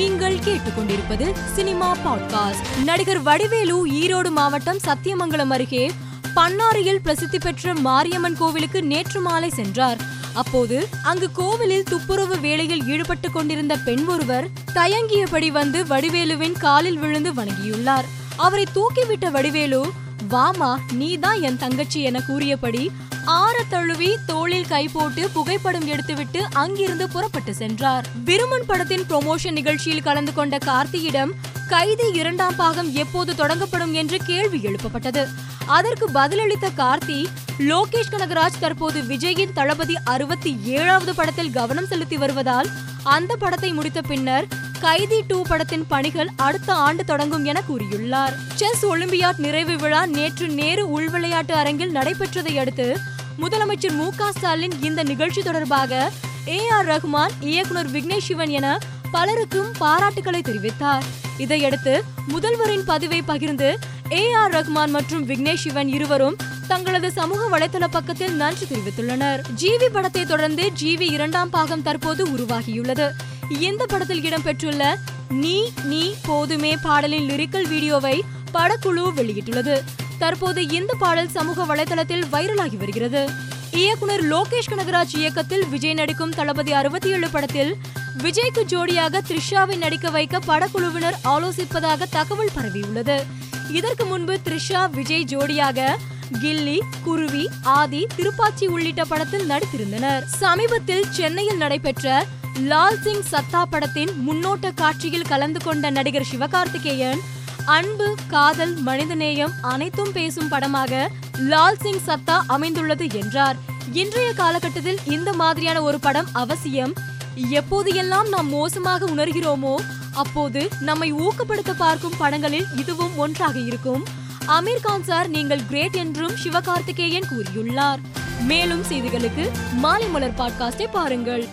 நீங்கள் கேட்டுக்கொண்டிருப்பது cinema podcast. நடிகர் வடிவேலு ஈரோடு மாவட்டம் சத்தியமங்கலம் அருகே பன்னாரியில் பிரசித்தி பெற்ற மாரியம்மன் கோவிலுக்கு நேற்று மாலை சென்றார். அப்போது அங்கு கோவிலில் துப்புரவு வேலையில் ஈடுபட்டு கொண்டிருந்த பெண் ஒருவர் தயங்கியபடி வந்து வடிவேலுவின் காலில் விழுந்து வணங்கியுள்ளார். அவரை தூக்கிவிட்ட வடிவேலு வாமா நீதான் என் தங்கச்சி என கூறியபடி ஆற தழுவி தோளில் கை போட்டு புகைப்படம் எடுத்துவிட்டு அங்கிருந்து புறப்பட்டு சென்றார். விருமன் படத்தின் ப்ரொமோஷன் நிகழ்ச்சியில் கலந்து கொண்ட கார்த்தியிடம் கைதி இரண்டாம் பாகம் எப்போது தொடங்கப்படும்? என்று கேள்வி எழுப்பப்பட்டது. அதற்கு பதிலளித்த கார்த்தி லோகேஷ் கனகராஜ் தற்போது விஜயின் தளபதி அறுபத்தி ஏழாவது படத்தில் கவனம் செலுத்தி வருவதால் அந்த படத்தை முடித்த பின்னர் கைதி டூ படத்தின் பணிகள் அடுத்த ஆண்டு தொடங்கும் என கூறியுள்ளார். செஸ் ஒலிம்பியாட் நிறைவு விழா நேற்று நேரு உள்விளையாட்டு அரங்கில் நடைபெற்றதை அடுத்து முதலமைச்சர் மு க ஸ்டாலின் இந்த நிகழ்ச்சி தொடர்பாக ஏ ஆர் ரஹ்மான் இயக்குனர் விக்னேஷ் சிவன் என பலருக்கும் பாராட்டுகளை தெரிவித்தார். இதையடுத்து முதல்வரின் பதிவை பகிர்ந்து ஏ ஆர் ரஹ்மான் மற்றும் விக்னேஷ் சிவன் இருவரும் தங்களது சமூக வலைதள பக்கத்தில் நன்றி தெரிவித்துள்ளனர். ஜிவி படத்தை தொடர்ந்து ஜிவி இரண்டாம் பாகம் தற்போது உருவாகியுள்ளது. இந்த படத்தில் இடம்பெற்றுள்ள நீ நீ போதுமே பாடலின் லிரிக்கல் வீடியோவை படக்குழு வெளியிட்டுள்ளது. தற்போது இந்த பாடல் சமூக வலைதளத்தில் வைரலாகி வருகிறது. இயக்குனர் லோகேஷ் கனகராஜ் இயக்கத்தில் விஜய் நடிக்கும் தளபதி அறுபத்தி ஏழு படத்தில் விஜய்க்கு ஜோடியாக த்ரிஷாவை நடிக்க வைக்க படக்குழுவினர் ஆலோசிப்பதாக தகவல் பரவியுள்ளது. இதற்கு முன்பு த்ரிஷா விஜய் ஜோடியாக கில்லி குருவி ஆதி திருப்பாச்சி உள்ளிட்ட படத்தில் நடித்திருந்தனர். சமீபத்தில் சென்னையில் நடைபெற்ற லால் சிங் சத்தா படத்தின் முன்னோட்ட காட்சியில் கலந்து கொண்ட நடிகர் சிவகார்த்திகேயன் அன்பு காதல் மனிதநேயம் அனைத்தும் பேசும் படமாக லால் சிங் சத்தா அமைந்துள்ளது என்றார். இன்றைய காலகட்டத்தில் இந்த மாதிரியான ஒரு படம் அவசியம். எப்போது எல்லாம் நாம் மோசமாக உணர்கிறோமோ அப்போது நம்மை ஊக்கப்படுத்த பார்க்கும் படங்களில் இதுவும் ஒன்றாக இருக்கும். அமீர் கான் சார் நீங்கள் கிரேட் என்றும் சிவகார்த்திகேயன் கூறியுள்ளார். மேலும் செய்திகளுக்கு மாலை மலர் பாட்காஸ்டை பாருங்கள்.